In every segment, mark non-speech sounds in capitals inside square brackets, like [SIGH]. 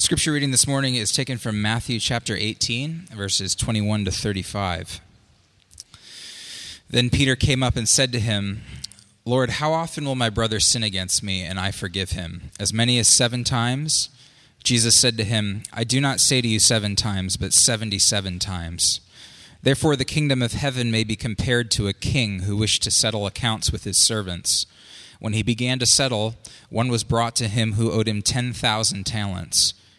Scripture reading this morning is taken from Matthew chapter 18, verses 21 to 35. Then Peter came up and said to him, Lord, how often will my brother sin against me and I forgive him? As many as seven times? Jesus said to him, I do not say to you seven times, but seventy seven times. Therefore, the kingdom of heaven may be compared to a king who wished to settle accounts with his servants. When he began to settle, one was brought to him who owed him 10,000 talents.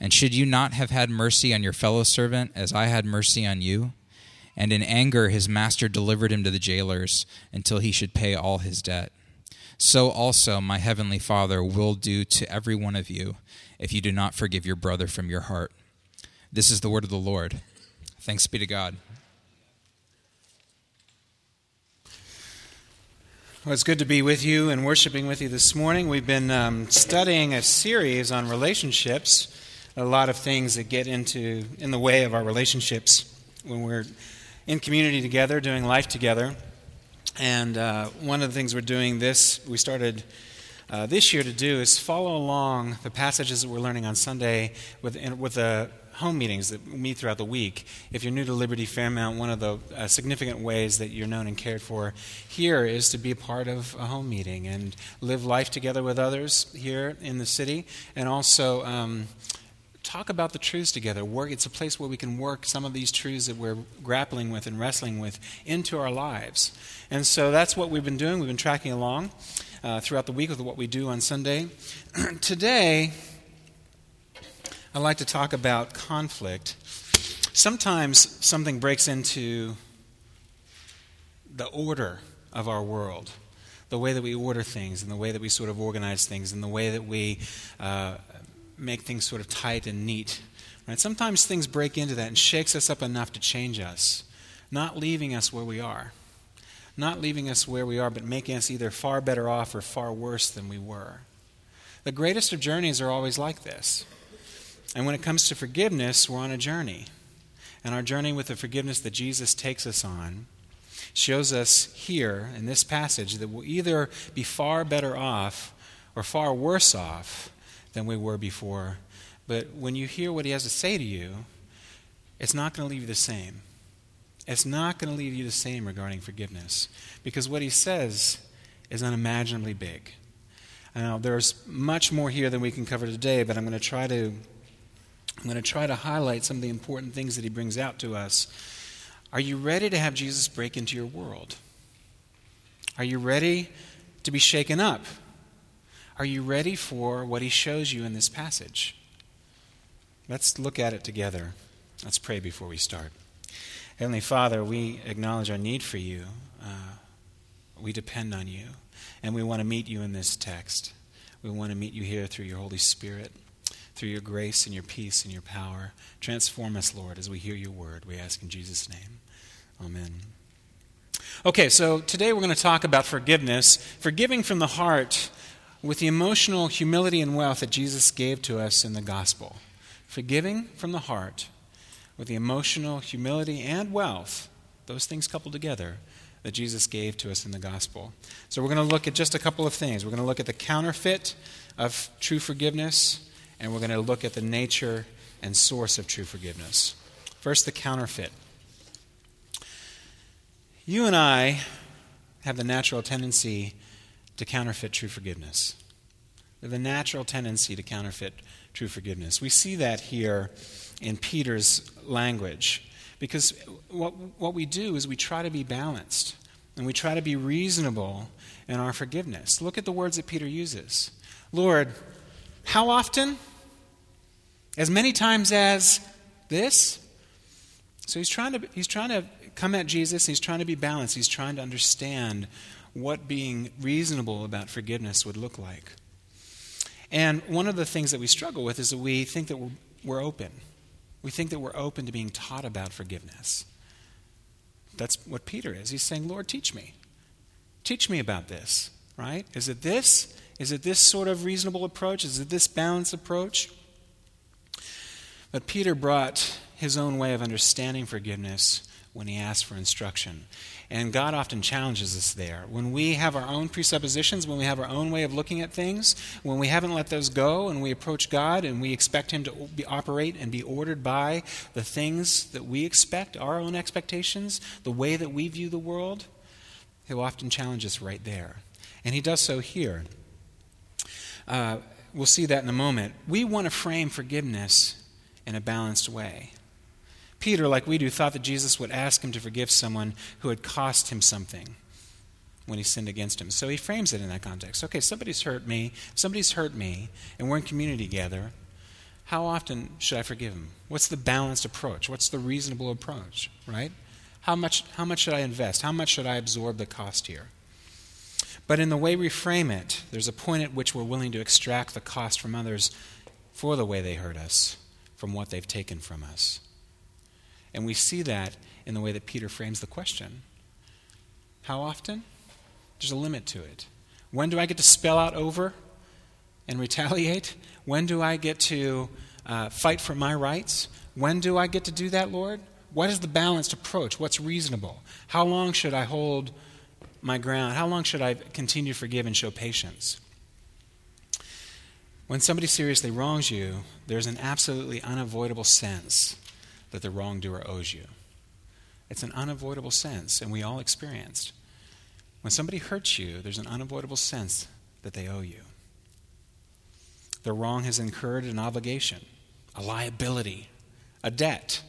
And should you not have had mercy on your fellow servant as I had mercy on you? And in anger his master delivered him to the jailers until he should pay all his debt. So also my heavenly Father will do to every one of you if you do not forgive your brother from your heart. This is the word of the Lord. Thanks be to God. Well, it's good to be with you and worshiping with you this morning. We've been um, studying a series on relationships, a lot of things that get into in the way of our relationships when we're in community together, doing life together. And uh, one of the things we're doing this, we started uh, this year to do is follow along the passages that we're learning on Sunday with, with a home meetings that meet throughout the week. If you're new to Liberti Fairmount, one of the uh, significant ways that you're known and cared for here is to be a part of a home meeting and live life together with others here in the city, and also. Um, talk about the truths together. Work. It's a place where we can work some of these truths that we're grappling with and wrestling with into our lives. And so that's what we've been doing. We've been tracking along uh, throughout the week with what we do on Sunday. [CLEARS THROAT] Today, I'd like to talk about conflict. Sometimes something breaks into the order of our world, the way that we order things, and the way that we sort of organize things, and the way that we uh, make things sort of tight and neat. Right? Sometimes things break into that and shakes us up enough to change us, not leaving us where we are, not leaving us where we are, but making us either far better off or far worse than we were. The greatest of journeys are always like this. And when it comes to forgiveness, we're on a journey. And our journey with the forgiveness that Jesus takes us on shows us here in this passage that we'll either be far better off or far worse off than we were before. But when you hear what he has to say to you, it's not going to leave you the same. It's not going to leave you the same regarding forgiveness because what he says is unimaginably big. Now, there's much more here than we can cover today, but I'm going to try to I'm going to try to highlight some of the important things that he brings out to us. Are you ready to have Jesus break into your world? Are you ready to be shaken up? Are you ready for what he shows you in this passage? Let's look at it together. Let's pray before we start. Heavenly Father, we acknowledge our need for you. Uh, we depend on you. And we want to meet you in this text. We want to meet you here through your Holy Spirit through your grace and your peace and your power. Transform us, Lord, as we hear your word. We ask in Jesus' name. Amen. Okay, so today we're going to talk about forgiveness, forgiving from the heart with the emotional humility and wealth that Jesus gave to us in the gospel. Forgiving from the heart with the emotional humility and wealth, those things coupled together, that Jesus gave to us in the gospel. So we're going to look at just a couple of things. We're going to look at the counterfeit of true forgiveness and we're going to look at the nature and source of true forgiveness. First, the counterfeit. You and I have the natural tendency to counterfeit true forgiveness. We have a natural tendency to counterfeit true forgiveness. We see that here in Peter's language. Because what, what we do is we try to be balanced and we try to be reasonable in our forgiveness. Look at the words that Peter uses Lord, how often? As many times as this? So he's trying to, he's trying to come at Jesus, he's trying to be balanced, he's trying to understand what being reasonable about forgiveness would look like. And one of the things that we struggle with is that we think that we're, we're open. We think that we're open to being taught about forgiveness. That's what Peter is. He's saying, Lord, teach me. Teach me about this, right? Is it this? Is it this sort of reasonable approach? Is it this balanced approach? But Peter brought his own way of understanding forgiveness when he asked for instruction. And God often challenges us there. When we have our own presuppositions, when we have our own way of looking at things, when we haven't let those go and we approach God and we expect Him to be, operate and be ordered by the things that we expect, our own expectations, the way that we view the world, He'll often challenge us right there. And He does so here. Uh, we'll see that in a moment. We want to frame forgiveness in a balanced way. Peter, like we do, thought that Jesus would ask him to forgive someone who had cost him something when he sinned against him. So he frames it in that context. Okay, somebody's hurt me, somebody's hurt me, and we're in community together. How often should I forgive him? What's the balanced approach? What's the reasonable approach, right? How much, how much should I invest? How much should I absorb the cost here? But in the way we frame it, there's a point at which we're willing to extract the cost from others for the way they hurt us, from what they've taken from us. And we see that in the way that Peter frames the question. How often? There's a limit to it. When do I get to spell out over and retaliate? When do I get to uh, fight for my rights? When do I get to do that, Lord? What is the balanced approach? What's reasonable? How long should I hold my ground? How long should I continue to forgive and show patience? When somebody seriously wrongs you, there's an absolutely unavoidable sense that the wrongdoer owes you. It's an unavoidable sense, and we all experienced. When somebody hurts you, there's an unavoidable sense that they owe you. The wrong has incurred an obligation, a liability, a debt.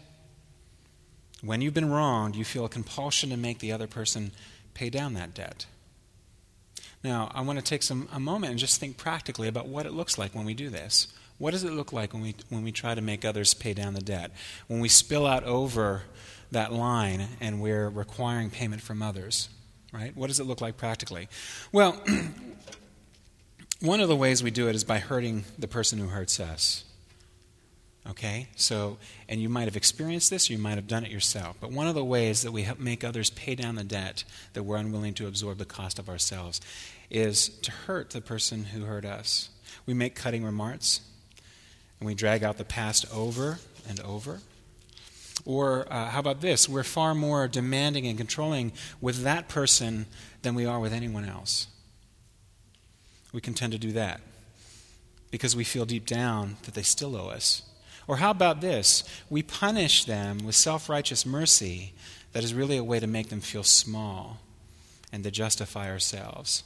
When you've been wronged, you feel a compulsion to make the other person pay down that debt. Now, I want to take some, a moment and just think practically about what it looks like when we do this. What does it look like when we, when we try to make others pay down the debt? When we spill out over that line and we're requiring payment from others, right? What does it look like practically? Well, [CLEARS THROAT] one of the ways we do it is by hurting the person who hurts us. Okay? So, and you might have experienced this, you might have done it yourself. But one of the ways that we help make others pay down the debt that we're unwilling to absorb the cost of ourselves is to hurt the person who hurt us. We make cutting remarks and we drag out the past over and over. Or uh, how about this? We're far more demanding and controlling with that person than we are with anyone else. We can tend to do that because we feel deep down that they still owe us. Or how about this? We punish them with self righteous mercy that is really a way to make them feel small and to justify ourselves.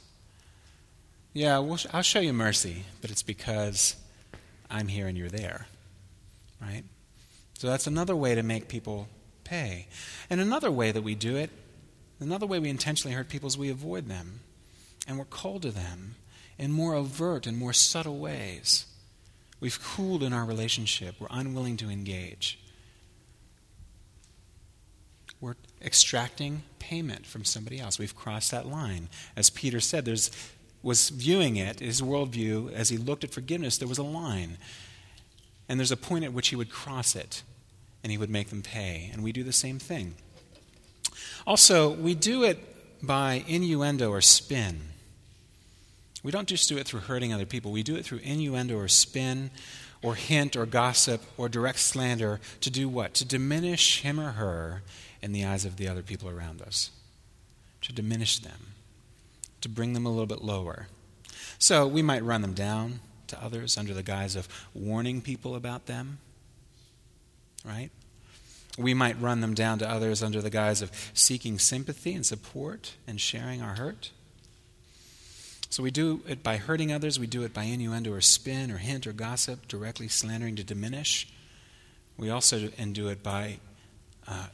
Yeah, we'll, I'll show you mercy, but it's because I'm here and you're there. Right? So that's another way to make people pay. And another way that we do it, another way we intentionally hurt people is we avoid them. And we're cold to them in more overt and more subtle ways. We've cooled in our relationship. We're unwilling to engage. We're extracting payment from somebody else. We've crossed that line. As Peter said, there's was viewing it, his worldview, as he looked at forgiveness, there was a line. And there's a point at which he would cross it and he would make them pay. And we do the same thing. Also, we do it by innuendo or spin. We don't just do it through hurting other people, we do it through innuendo or spin or hint or gossip or direct slander to do what? To diminish him or her in the eyes of the other people around us, to diminish them to bring them a little bit lower. So we might run them down to others under the guise of warning people about them, right? We might run them down to others under the guise of seeking sympathy and support and sharing our hurt. So we do it by hurting others, we do it by innuendo or spin or hint or gossip, directly slandering to diminish. We also do it by uh,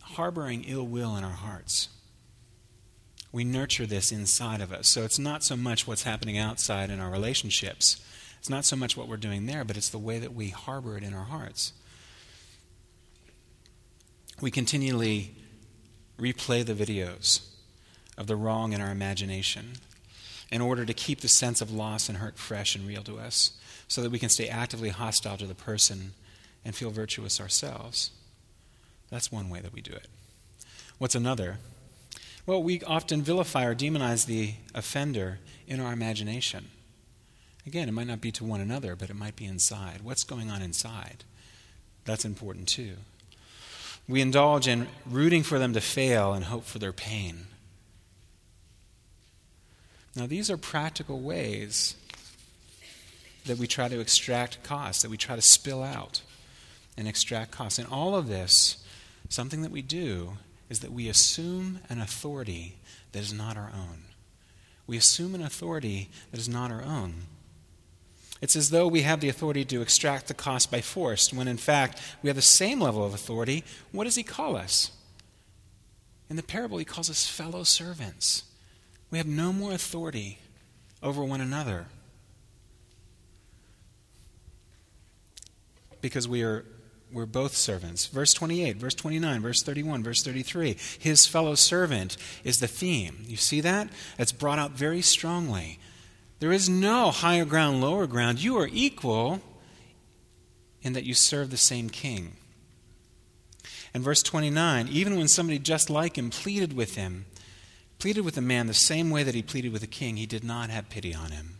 harboring ill will in our hearts. We nurture this inside of us. So it's not so much what's happening outside in our relationships. It's not so much what we're doing there, but it's the way that we harbor it in our hearts. We continually replay the videos of the wrong in our imagination in order to keep the sense of loss and hurt fresh and real to us so that we can stay actively hostile to the person and feel virtuous ourselves. That's one way that we do it. What's another? Well, we often vilify or demonize the offender in our imagination. Again, it might not be to one another, but it might be inside. What's going on inside? That's important too. We indulge in rooting for them to fail and hope for their pain. Now, these are practical ways that we try to extract costs, that we try to spill out and extract costs. And all of this, something that we do is that we assume an authority that is not our own. We assume an authority that is not our own. It's as though we have the authority to extract the cost by force, when in fact we have the same level of authority. What does he call us? In the parable, he calls us fellow servants. We have no more authority over one another because we are we're both servants. Verse 28, verse 29, verse 31, verse 33. His fellow servant is the theme. You see that? It's brought out very strongly. There is no higher ground, lower ground. You are equal in that you serve the same king. And verse 29 even when somebody just like him pleaded with him, pleaded with the man the same way that he pleaded with the king, he did not have pity on him.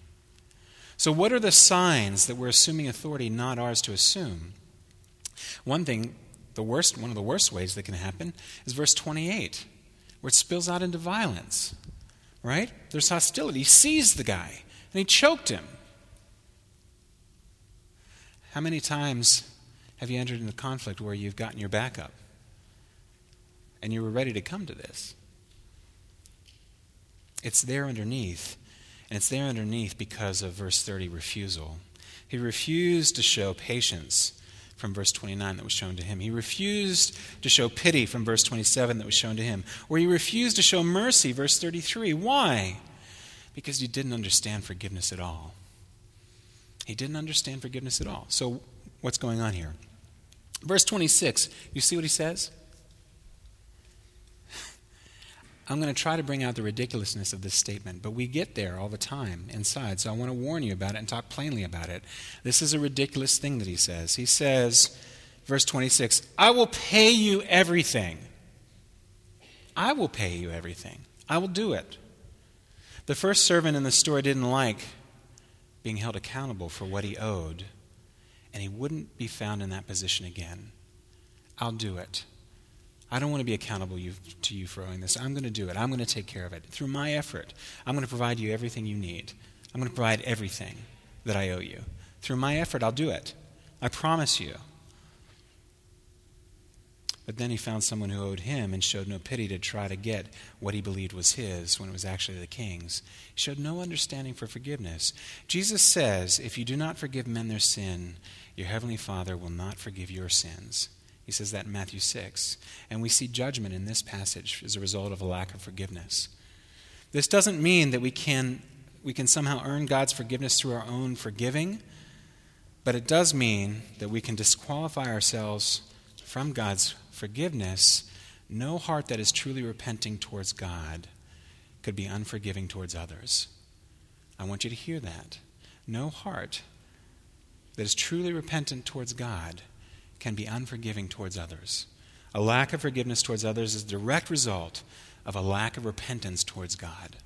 So, what are the signs that we're assuming authority not ours to assume? One thing, the worst, one of the worst ways that can happen is verse 28, where it spills out into violence. Right? There's hostility. He sees the guy and he choked him. How many times have you entered into conflict where you've gotten your back up and you were ready to come to this? It's there underneath. And it's there underneath because of verse 30 refusal. He refused to show patience from verse 29 that was shown to him. He refused to show pity from verse 27 that was shown to him. Or he refused to show mercy, verse 33. Why? because he didn't understand forgiveness at all. He didn't understand forgiveness at all. So, what's going on here? Verse 26, you see what he says? I'm going to try to bring out the ridiculousness of this statement, but we get there all the time inside, so I want to warn you about it and talk plainly about it. This is a ridiculous thing that he says. He says, verse 26, I will pay you everything. I will pay you everything. I will do it. The first servant in the story didn't like being held accountable for what he owed, and he wouldn't be found in that position again. I'll do it. I don't want to be accountable to you for owing this. I'm going to do it. I'm going to take care of it. Through my effort, I'm going to provide you everything you need. I'm going to provide everything that I owe you. Through my effort, I'll do it. I promise you. But then he found someone who owed him and showed no pity to try to get what he believed was his when it was actually the king's. He showed no understanding for forgiveness. Jesus says, If you do not forgive men their sin, your heavenly Father will not forgive your sins. He says that in Matthew 6. And we see judgment in this passage as a result of a lack of forgiveness. This doesn't mean that we can, we can somehow earn God's forgiveness through our own forgiving, but it does mean that we can disqualify ourselves from God's forgiveness, no heart that is truly repenting towards God could be unforgiving towards others. I want you to hear that. No heart that is truly repentant towards God can be unforgiving towards others. A lack of forgiveness towards others is a direct result of a lack of repentance towards God.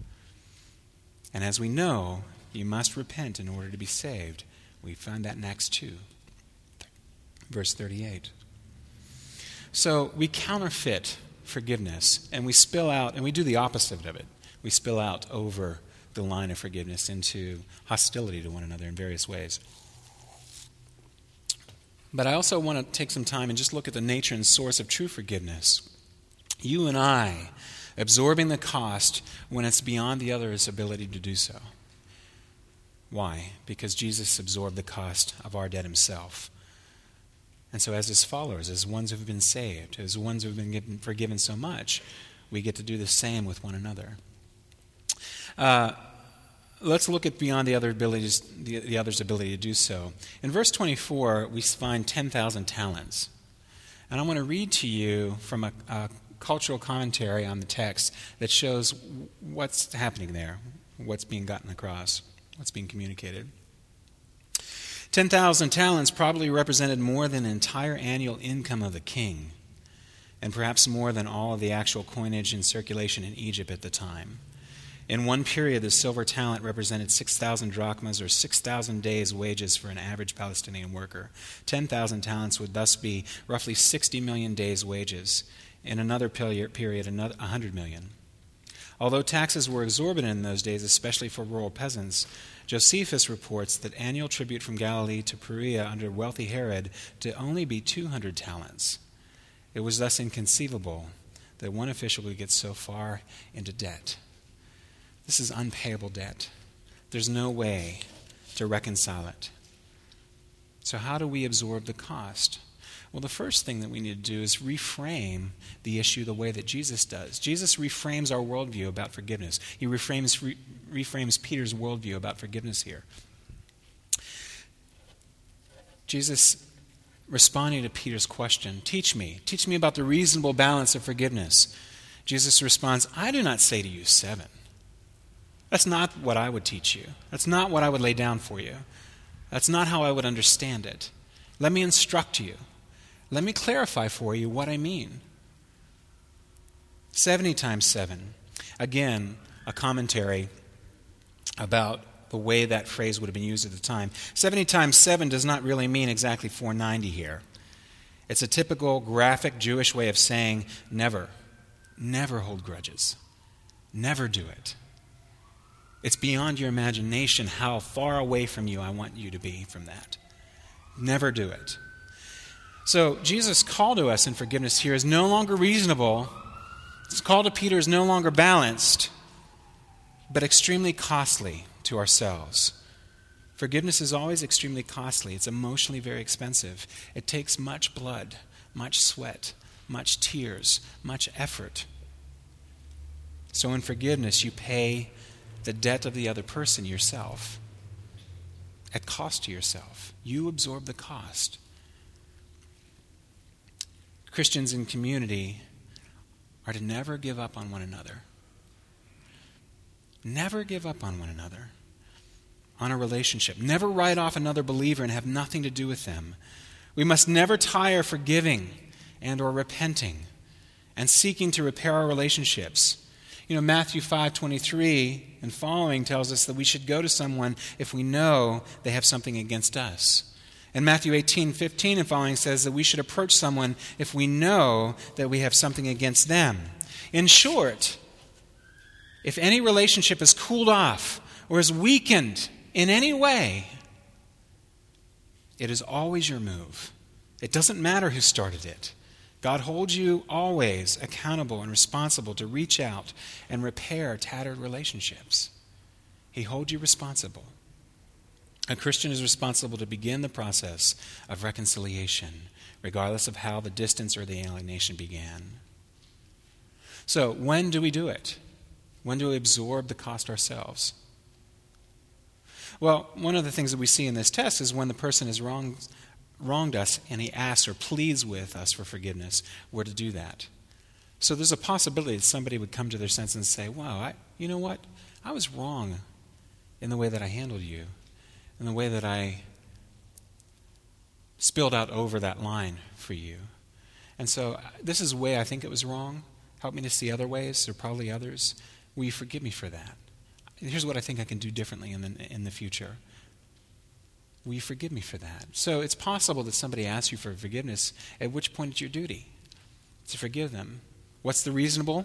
And as we know, you must repent in order to be saved. We find that in Acts 2, verse 38. So we counterfeit forgiveness and we spill out, and we do the opposite of it. We spill out over the line of forgiveness into hostility to one another in various ways. But I also want to take some time and just look at the nature and source of true forgiveness. You and I absorbing the cost when it's beyond the other's ability to do so. Why? Because Jesus absorbed the cost of our debt himself. And so, as his followers, as ones who've been saved, as ones who've been given, forgiven so much, we get to do the same with one another. Uh, let's look at beyond the other abilities, the, the other's ability to do so. In verse 24, we find 10,000 talents. And I want to read to you from a, a cultural commentary on the text that shows what's happening there, what's being gotten across, what's being communicated. 10,000 talents probably represented more than the entire annual income of the king, and perhaps more than all of the actual coinage in circulation in Egypt at the time. In one period, the silver talent represented 6,000 drachmas or 6,000 days' wages for an average Palestinian worker. 10,000 talents would thus be roughly 60 million days' wages. In another period, another 100 million. Although taxes were exorbitant in those days, especially for rural peasants, Josephus reports that annual tribute from Galilee to Perea under wealthy Herod to only be 200 talents. It was thus inconceivable that one official would get so far into debt. This is unpayable debt. There's no way to reconcile it. So, how do we absorb the cost? Well, the first thing that we need to do is reframe the issue the way that Jesus does. Jesus reframes our worldview about forgiveness. He reframes, re, reframes Peter's worldview about forgiveness here. Jesus, responding to Peter's question, Teach me, teach me about the reasonable balance of forgiveness. Jesus responds, I do not say to you seven. That's not what I would teach you. That's not what I would lay down for you. That's not how I would understand it. Let me instruct you. Let me clarify for you what I mean. 70 times 7. Again, a commentary about the way that phrase would have been used at the time. 70 times 7 does not really mean exactly 490 here. It's a typical graphic Jewish way of saying never. Never hold grudges. Never do it. It's beyond your imagination how far away from you I want you to be from that. Never do it. So, Jesus' call to us in forgiveness here is no longer reasonable. His call to Peter is no longer balanced, but extremely costly to ourselves. Forgiveness is always extremely costly, it's emotionally very expensive. It takes much blood, much sweat, much tears, much effort. So, in forgiveness, you pay the debt of the other person yourself at cost to yourself. You absorb the cost. Christians in community are to never give up on one another. Never give up on one another, on a relationship. Never write off another believer and have nothing to do with them. We must never tire forgiving and or repenting and seeking to repair our relationships. You know, Matthew 5:23 and following tells us that we should go to someone if we know they have something against us. And Matthew 18, 15 and following says that we should approach someone if we know that we have something against them. In short, if any relationship is cooled off or is weakened in any way, it is always your move. It doesn't matter who started it. God holds you always accountable and responsible to reach out and repair tattered relationships. He holds you responsible. A Christian is responsible to begin the process of reconciliation, regardless of how the distance or the alienation began. So, when do we do it? When do we absorb the cost ourselves? Well, one of the things that we see in this test is when the person has wronged, wronged us and he asks or pleads with us for forgiveness, we're to do that. So there's a possibility that somebody would come to their senses and say, Wow, I, you know what? I was wrong in the way that I handled you in the way that I spilled out over that line for you. And so uh, this is the way I think it was wrong. Help me to see other ways. There are probably others. Will you forgive me for that? Here's what I think I can do differently in the, in the future. Will you forgive me for that? So it's possible that somebody asks you for forgiveness, at which point it's your duty to forgive them. What's the reasonable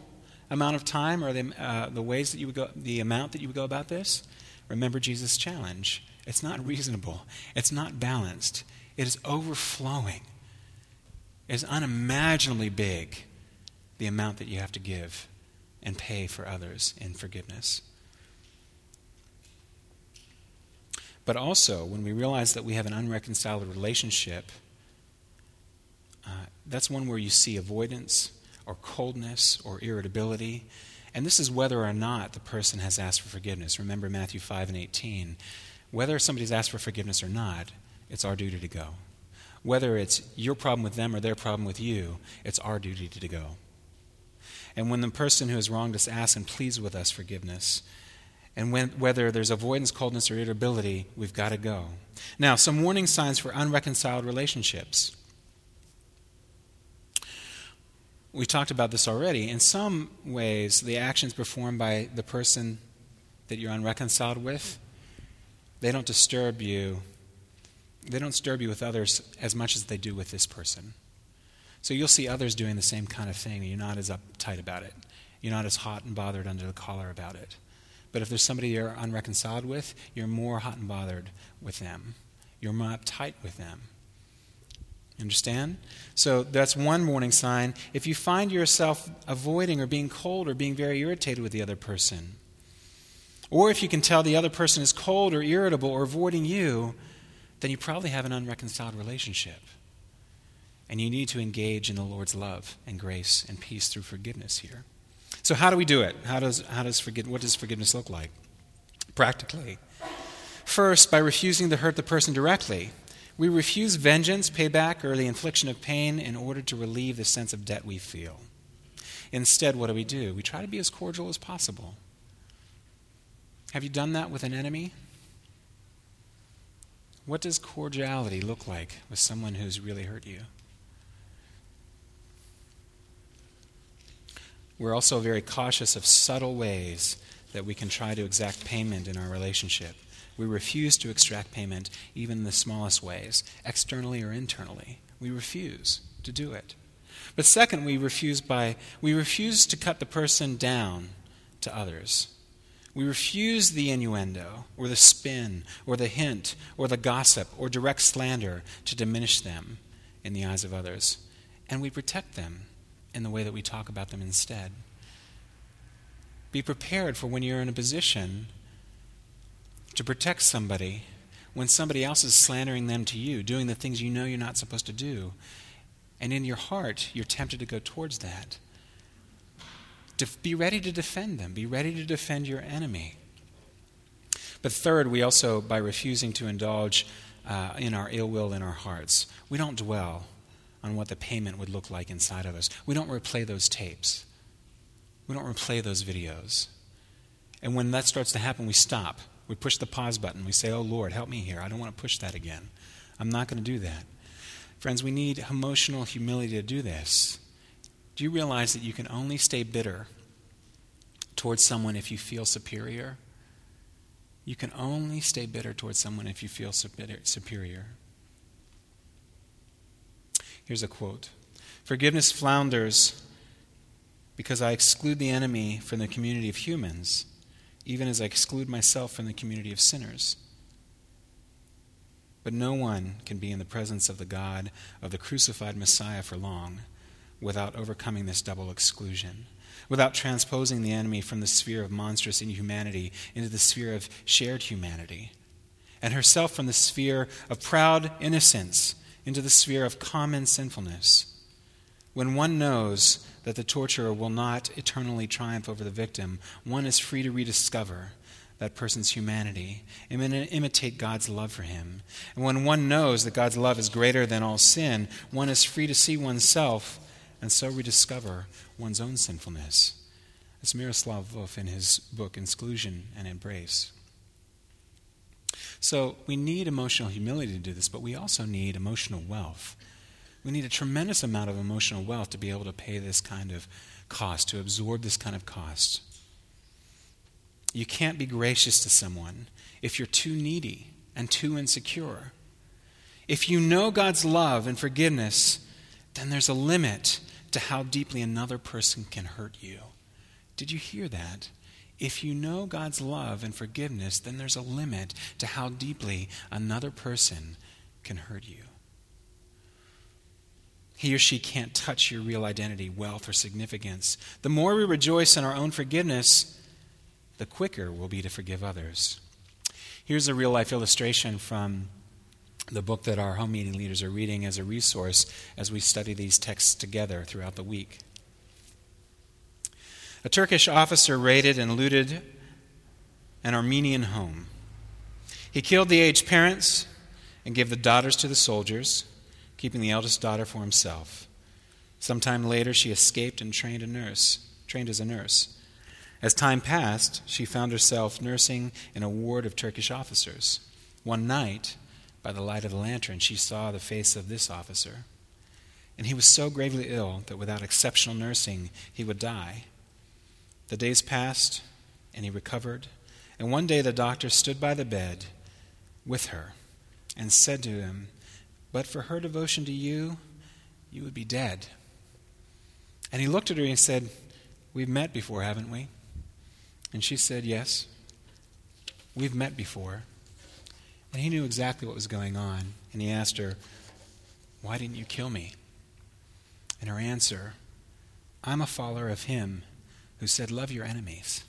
amount of time or the, uh, the ways that you would go, the amount that you would go about this? Remember Jesus' challenge it's not reasonable. It's not balanced. It is overflowing. It's unimaginably big, the amount that you have to give and pay for others in forgiveness. But also, when we realize that we have an unreconciled relationship, uh, that's one where you see avoidance or coldness or irritability. And this is whether or not the person has asked for forgiveness. Remember Matthew 5 and 18. Whether somebody's asked for forgiveness or not, it's our duty to go. Whether it's your problem with them or their problem with you, it's our duty to go. And when the person who has wronged us asks and pleads with us forgiveness, and when, whether there's avoidance, coldness, or irritability, we've got to go. Now, some warning signs for unreconciled relationships. We talked about this already. In some ways, the actions performed by the person that you're unreconciled with, they don't disturb you. They don't disturb you with others as much as they do with this person. So you'll see others doing the same kind of thing, and you're not as uptight about it. You're not as hot and bothered under the collar about it. But if there's somebody you're unreconciled with, you're more hot and bothered with them. You're more uptight with them. Understand? So that's one warning sign. If you find yourself avoiding or being cold or being very irritated with the other person, or if you can tell the other person is cold or irritable or avoiding you, then you probably have an unreconciled relationship. And you need to engage in the Lord's love and grace and peace through forgiveness here. So, how do we do it? How does, how does forgive, what does forgiveness look like? Practically. First, by refusing to hurt the person directly. We refuse vengeance, payback, or the infliction of pain in order to relieve the sense of debt we feel. Instead, what do we do? We try to be as cordial as possible. Have you done that with an enemy? What does cordiality look like with someone who's really hurt you? We're also very cautious of subtle ways that we can try to exact payment in our relationship. We refuse to extract payment even in the smallest ways, externally or internally. We refuse to do it. But second, we refuse by we refuse to cut the person down to others. We refuse the innuendo or the spin or the hint or the gossip or direct slander to diminish them in the eyes of others. And we protect them in the way that we talk about them instead. Be prepared for when you're in a position to protect somebody when somebody else is slandering them to you, doing the things you know you're not supposed to do. And in your heart, you're tempted to go towards that. To be ready to defend them, be ready to defend your enemy. But third, we also, by refusing to indulge uh, in our ill will in our hearts, we don't dwell on what the payment would look like inside of us. We don't replay those tapes. We don't replay those videos. And when that starts to happen, we stop. We push the pause button. We say, Oh Lord, help me here. I don't want to push that again. I'm not going to do that. Friends, we need emotional humility to do this. Do you realize that you can only stay bitter towards someone if you feel superior? You can only stay bitter towards someone if you feel superior. Here's a quote Forgiveness flounders because I exclude the enemy from the community of humans, even as I exclude myself from the community of sinners. But no one can be in the presence of the God of the crucified Messiah for long without overcoming this double exclusion, without transposing the enemy from the sphere of monstrous inhumanity into the sphere of shared humanity, and herself from the sphere of proud innocence into the sphere of common sinfulness. When one knows that the torturer will not eternally triumph over the victim, one is free to rediscover that person's humanity and imitate God's love for him. And when one knows that God's love is greater than all sin, one is free to see oneself and so rediscover one's own sinfulness. That's Miroslav Volf in his book, Exclusion and Embrace. So we need emotional humility to do this, but we also need emotional wealth. We need a tremendous amount of emotional wealth to be able to pay this kind of cost, to absorb this kind of cost. You can't be gracious to someone if you're too needy and too insecure. If you know God's love and forgiveness, then there's a limit to how deeply another person can hurt you. Did you hear that? If you know God's love and forgiveness, then there's a limit to how deeply another person can hurt you. He or she can't touch your real identity, wealth, or significance. The more we rejoice in our own forgiveness, the quicker we'll be to forgive others. Here's a real life illustration from the book that our home meeting leaders are reading as a resource as we study these texts together throughout the week. A Turkish officer raided and looted an Armenian home. He killed the aged parents and gave the daughters to the soldiers, keeping the eldest daughter for himself. Sometime later, she escaped and trained a nurse, trained as a nurse. As time passed, she found herself nursing in a ward of Turkish officers. One night, by the light of the lantern, she saw the face of this officer. And he was so gravely ill that without exceptional nursing, he would die. The days passed, and he recovered. And one day the doctor stood by the bed with her and said to him, But for her devotion to you, you would be dead. And he looked at her and said, We've met before, haven't we? And she said, Yes, we've met before. And he knew exactly what was going on. And he asked her, Why didn't you kill me? And her answer, I'm a follower of him who said, Love your enemies.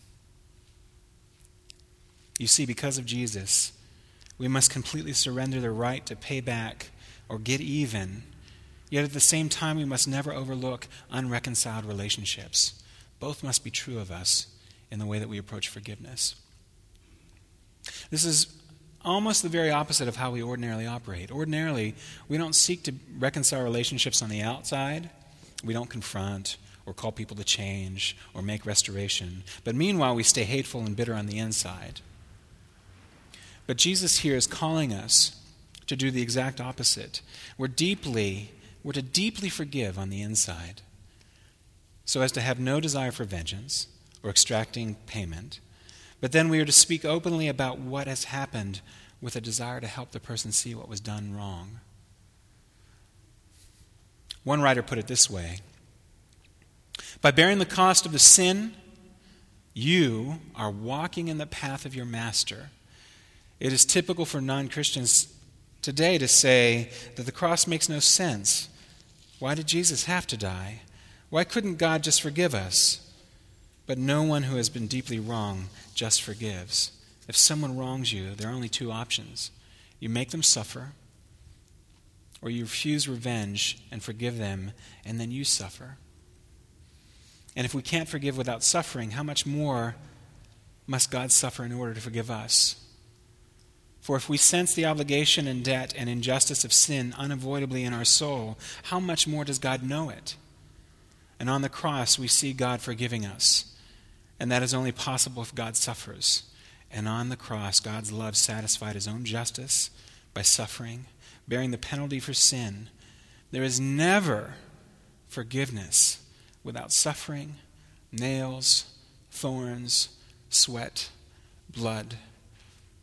You see, because of Jesus, we must completely surrender the right to pay back or get even. Yet at the same time, we must never overlook unreconciled relationships. Both must be true of us in the way that we approach forgiveness. This is almost the very opposite of how we ordinarily operate. Ordinarily, we don't seek to reconcile relationships on the outside, we don't confront or call people to change or make restoration. But meanwhile, we stay hateful and bitter on the inside. But Jesus here is calling us to do the exact opposite. We're deeply, we're to deeply forgive on the inside so as to have no desire for vengeance or extracting payment but then we are to speak openly about what has happened with a desire to help the person see what was done wrong. One writer put it this way By bearing the cost of the sin, you are walking in the path of your master. It is typical for non Christians today to say that the cross makes no sense. Why did Jesus have to die? Why couldn't God just forgive us? But no one who has been deeply wrong just forgives. If someone wrongs you, there are only two options you make them suffer, or you refuse revenge and forgive them, and then you suffer. And if we can't forgive without suffering, how much more must God suffer in order to forgive us? For if we sense the obligation and debt and injustice of sin unavoidably in our soul, how much more does God know it? And on the cross, we see God forgiving us. And that is only possible if God suffers. And on the cross, God's love satisfied his own justice by suffering, bearing the penalty for sin. There is never forgiveness without suffering, nails, thorns, sweat, blood.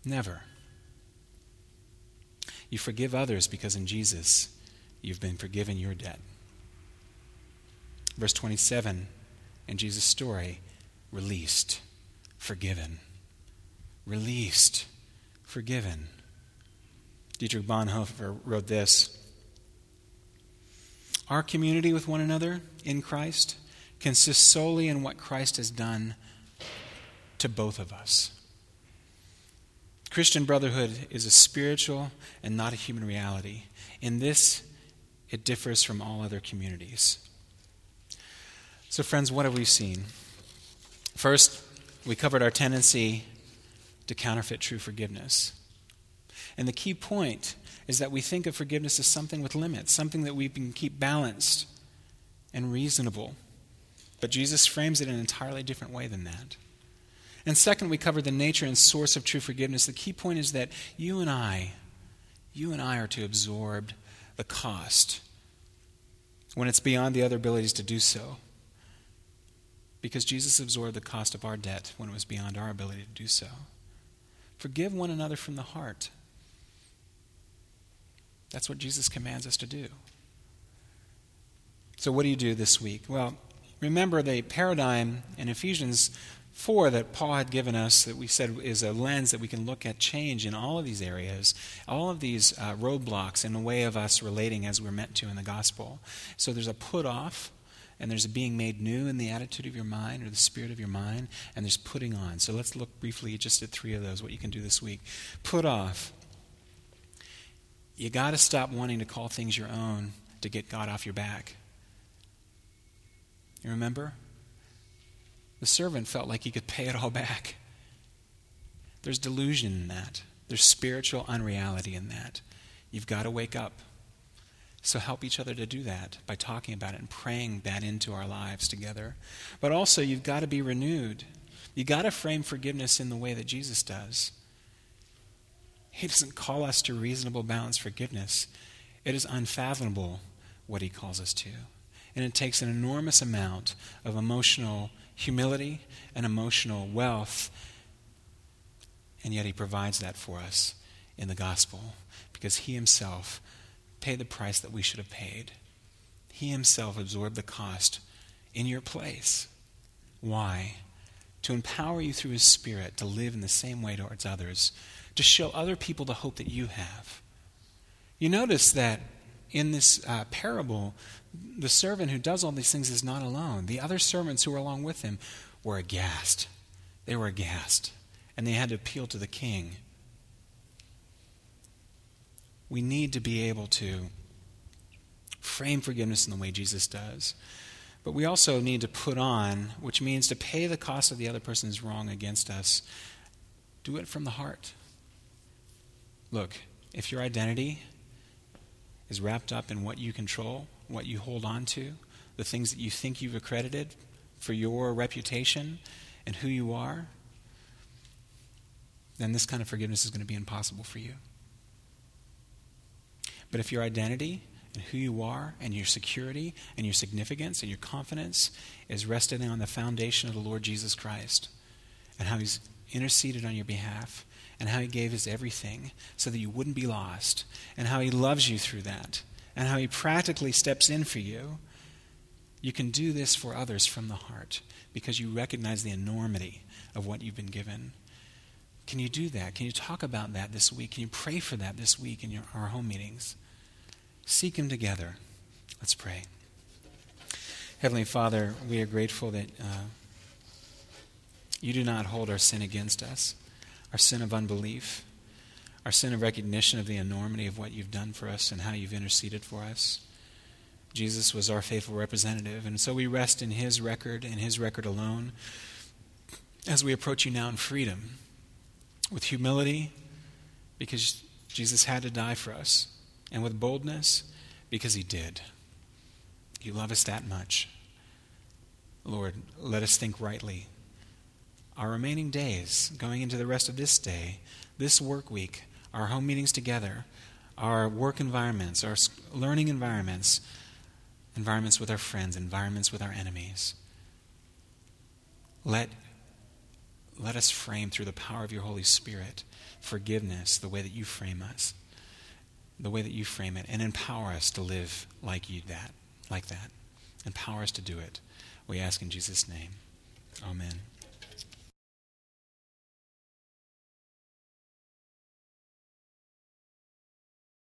Never. You forgive others because in Jesus you've been forgiven your debt. Verse 27 in Jesus' story released, forgiven. Released, forgiven. Dietrich Bonhoeffer wrote this Our community with one another in Christ consists solely in what Christ has done to both of us. Christian brotherhood is a spiritual and not a human reality. In this, it differs from all other communities. So, friends, what have we seen? First, we covered our tendency to counterfeit true forgiveness. And the key point is that we think of forgiveness as something with limits, something that we can keep balanced and reasonable. But Jesus frames it in an entirely different way than that. And second, we covered the nature and source of true forgiveness. The key point is that you and I, you and I are to absorb the cost when it's beyond the other abilities to do so because Jesus absorbed the cost of our debt when it was beyond our ability to do so. Forgive one another from the heart. That's what Jesus commands us to do. So, what do you do this week? Well, remember the paradigm in Ephesians 4 that Paul had given us, that we said is a lens that we can look at change in all of these areas, all of these uh, roadblocks in the way of us relating as we're meant to in the gospel. So, there's a put off and there's a being made new in the attitude of your mind or the spirit of your mind, and there's putting on. So let's look briefly just at three of those, what you can do this week. Put off. You got to stop wanting to call things your own to get God off your back. You remember? The servant felt like he could pay it all back. There's delusion in that, there's spiritual unreality in that. You've got to wake up. So help each other to do that by talking about it and praying that into our lives together. But also, you've got to be renewed. You've got to frame forgiveness in the way that Jesus does. He doesn't call us to reasonable, balanced forgiveness. It is unfathomable what he calls us to. And it takes an enormous amount of emotional humility and emotional wealth. And yet he provides that for us in the gospel because he himself paid the price that we should have paid. He himself absorbed the cost in your place. Why? To empower you through his spirit to live in the same way towards others, to show other people the hope that you have. You notice that in this uh, parable, the servant who does all these things is not alone. The other servants who were along with him were aghast. They were aghast. And they had to appeal to the king. We need to be able to frame forgiveness in the way Jesus does. But we also need to put on, which means to pay the cost of the other person's wrong against us. Do it from the heart. Look, if your identity is wrapped up in what you control, what you hold on to, the things that you think you've accredited for your reputation and who you are, then this kind of forgiveness is going to be impossible for you. But if your identity and who you are and your security and your significance and your confidence is resting on the foundation of the Lord Jesus Christ and how he's interceded on your behalf and how he gave his everything so that you wouldn't be lost and how he loves you through that and how he practically steps in for you, you can do this for others from the heart because you recognize the enormity of what you've been given. Can you do that? Can you talk about that this week? Can you pray for that this week in your, our home meetings? Seek Him together. Let's pray. Heavenly Father, we are grateful that uh, you do not hold our sin against us, our sin of unbelief, our sin of recognition of the enormity of what you've done for us and how you've interceded for us. Jesus was our faithful representative, and so we rest in His record and His record alone as we approach you now in freedom, with humility, because Jesus had to die for us and with boldness because He did. You love us that much. Lord, let us think rightly. Our remaining days, going into the rest of this day, this work week, our home meetings together, our work environments, our learning environments, environments with our friends, environments with our enemies. Let, let us frame through the power of your Holy Spirit forgiveness the way that you frame us the way that you frame it and empower us to live like you that like that. Empower us to do it. We ask in jesus name. Amen